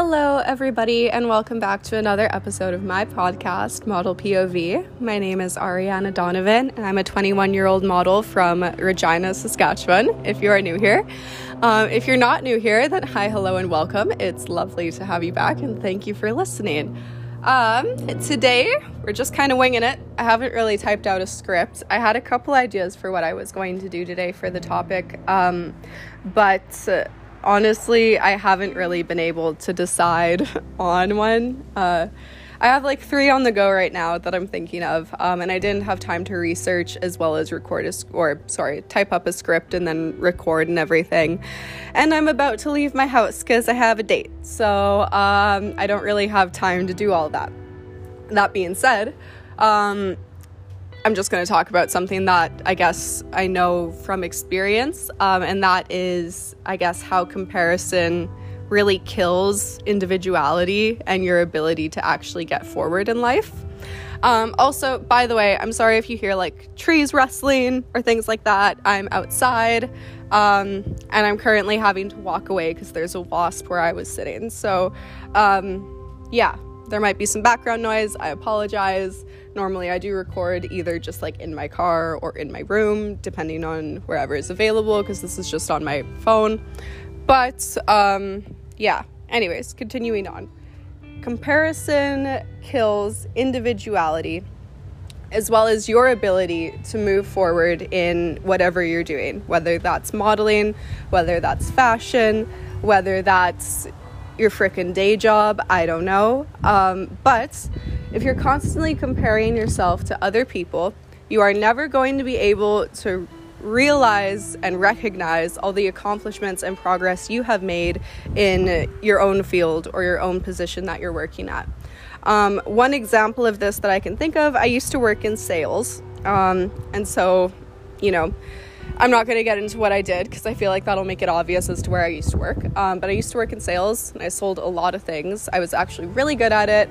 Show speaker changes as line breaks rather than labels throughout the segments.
Hello, everybody, and welcome back to another episode of my podcast, Model POV. My name is Ariana Donovan, and I'm a 21 year old model from Regina, Saskatchewan, if you are new here. Um, if you're not new here, then hi, hello, and welcome. It's lovely to have you back, and thank you for listening. Um, today, we're just kind of winging it. I haven't really typed out a script. I had a couple ideas for what I was going to do today for the topic, um, but. Uh, honestly, I haven't really been able to decide on one. Uh, I have like three on the go right now that I'm thinking of, um, and I didn't have time to research as well as record a or sorry, type up a script and then record and everything. And I'm about to leave my house because I have a date, so um, I don't really have time to do all that. That being said, um, I'm just going to talk about something that I guess I know from experience, um, and that is, I guess, how comparison really kills individuality and your ability to actually get forward in life. Um, also, by the way, I'm sorry if you hear like trees rustling or things like that. I'm outside um, and I'm currently having to walk away because there's a wasp where I was sitting. So, um, yeah, there might be some background noise. I apologize. Normally, I do record either just like in my car or in my room, depending on wherever is available, because this is just on my phone. But um, yeah, anyways, continuing on. Comparison kills individuality as well as your ability to move forward in whatever you're doing, whether that's modeling, whether that's fashion, whether that's your freaking day job. I don't know. Um, but if you're constantly comparing yourself to other people, you are never going to be able to realize and recognize all the accomplishments and progress you have made in your own field or your own position that you're working at. Um, one example of this that I can think of, I used to work in sales. Um, and so, you know, I'm not going to get into what I did because I feel like that'll make it obvious as to where I used to work. Um, but I used to work in sales and I sold a lot of things. I was actually really good at it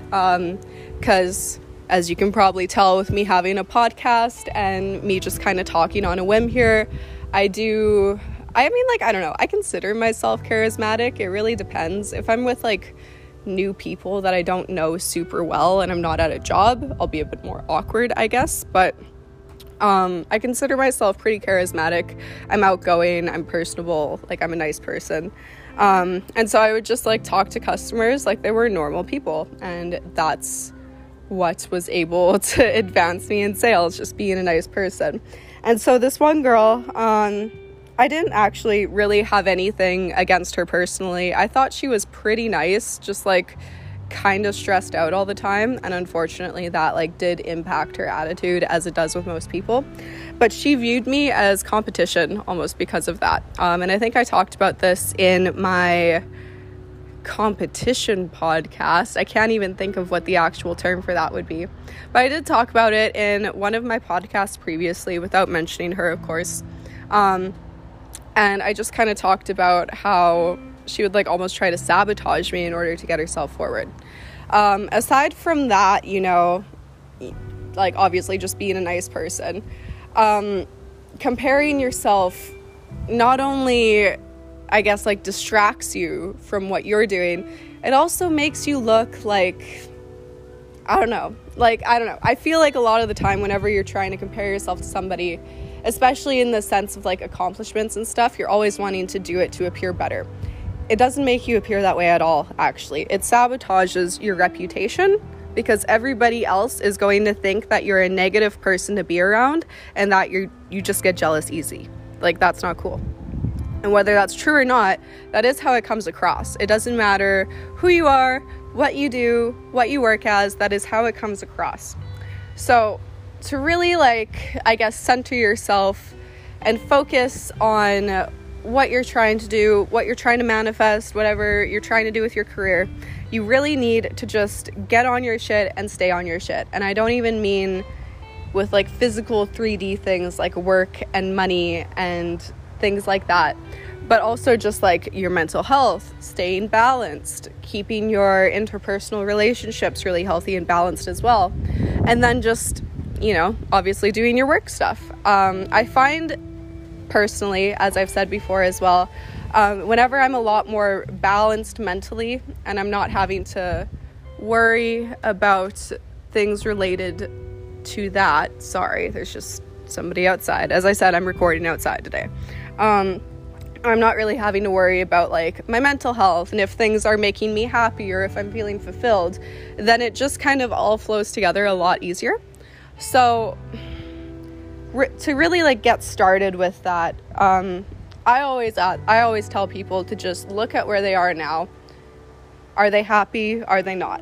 because, um, as you can probably tell with me having a podcast and me just kind of talking on a whim here, I do. I mean, like, I don't know. I consider myself charismatic. It really depends. If I'm with like new people that I don't know super well and I'm not at a job, I'll be a bit more awkward, I guess. But um, I consider myself pretty charismatic. I'm outgoing, I'm personable, like I'm a nice person. Um, and so I would just like talk to customers like they were normal people. And that's what was able to advance me in sales, just being a nice person. And so this one girl, um, I didn't actually really have anything against her personally. I thought she was pretty nice, just like kind of stressed out all the time and unfortunately that like did impact her attitude as it does with most people. But she viewed me as competition almost because of that. Um, and i think i talked about this in my competition podcast. I can't even think of what the actual term for that would be. But i did talk about it in one of my podcasts previously without mentioning her of course. Um, and i just kind of talked about how she would like almost try to sabotage me in order to get herself forward. Um, aside from that, you know, like obviously just being a nice person, um, comparing yourself not only, I guess, like distracts you from what you're doing, it also makes you look like, I don't know, like, I don't know. I feel like a lot of the time, whenever you're trying to compare yourself to somebody, especially in the sense of like accomplishments and stuff, you're always wanting to do it to appear better it doesn't make you appear that way at all, actually. It sabotages your reputation because everybody else is going to think that you're a negative person to be around and that you you just get jealous easy. Like that's not cool. And whether that's true or not, that is how it comes across. It doesn't matter who you are, what you do, what you work as, that is how it comes across. So, to really like I guess center yourself and focus on what you're trying to do, what you're trying to manifest, whatever you're trying to do with your career, you really need to just get on your shit and stay on your shit. And I don't even mean with like physical 3D things like work and money and things like that, but also just like your mental health, staying balanced, keeping your interpersonal relationships really healthy and balanced as well. And then just, you know, obviously doing your work stuff. Um, I find personally, as I've said before as well, Um, whenever I'm a lot more balanced mentally and I'm not having to worry about things related to that, sorry, there's just somebody outside. As I said, I'm recording outside today. Um, I'm not really having to worry about like my mental health and if things are making me happy or if I'm feeling fulfilled, then it just kind of all flows together a lot easier. So re- to really like get started with that, um, I always uh, I always tell people to just look at where they are now. Are they happy? Are they not?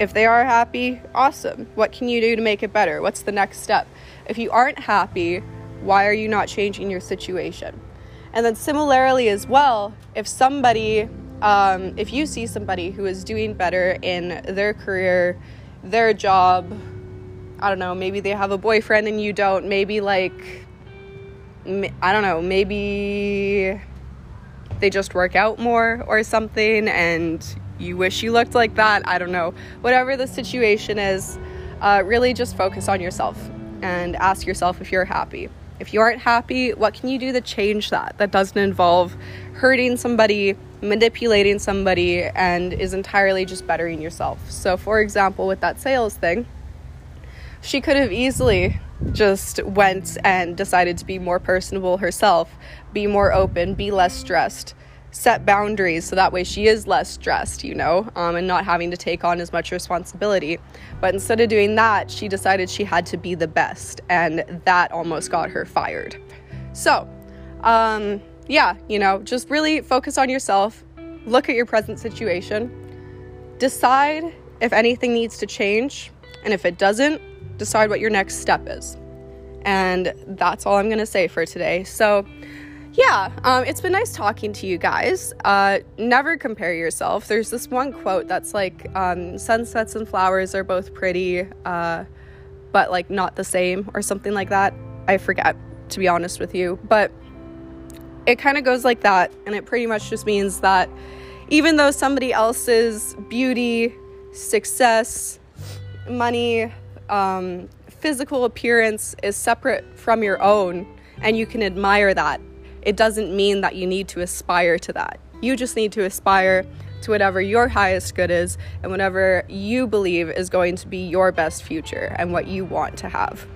If they are happy, awesome. What can you do to make it better? What's the next step? If you aren't happy, why are you not changing your situation? And then, similarly, as well, if somebody, um, if you see somebody who is doing better in their career, their job, I don't know, maybe they have a boyfriend and you don't, maybe like, I don't know, maybe they just work out more or something and you wish you looked like that. I don't know. Whatever the situation is, uh, really just focus on yourself and ask yourself if you're happy. If you aren't happy, what can you do to change that? That doesn't involve hurting somebody, manipulating somebody, and is entirely just bettering yourself. So, for example, with that sales thing, she could have easily just went and decided to be more personable herself, be more open, be less stressed, set boundaries so that way she is less stressed, you know, um, and not having to take on as much responsibility. But instead of doing that, she decided she had to be the best, and that almost got her fired. So, um, yeah, you know, just really focus on yourself, look at your present situation, decide if anything needs to change, and if it doesn't, decide what your next step is. And that's all I'm going to say for today. So, yeah, um, it's been nice talking to you guys. Uh, never compare yourself. There's this one quote that's like, um, sunsets and flowers are both pretty, uh, but like not the same, or something like that. I forget, to be honest with you. But it kind of goes like that, and it pretty much just means that even though somebody else's beauty, success, money, um, physical appearance is separate from your own, and you can admire that it doesn't mean that you need to aspire to that. You just need to aspire to whatever your highest good is and whatever you believe is going to be your best future and what you want to have.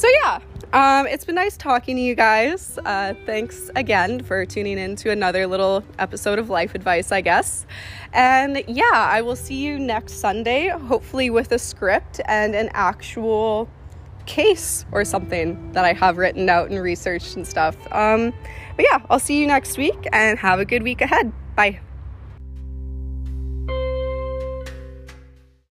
So, yeah, um, it's been nice talking to you guys. Uh, thanks again for tuning in to another little episode of Life Advice, I guess. And yeah, I will see you next Sunday, hopefully with a script and an actual case or something that I have written out and researched and stuff. Um, but yeah, I'll see you next week and have a good week ahead. Bye.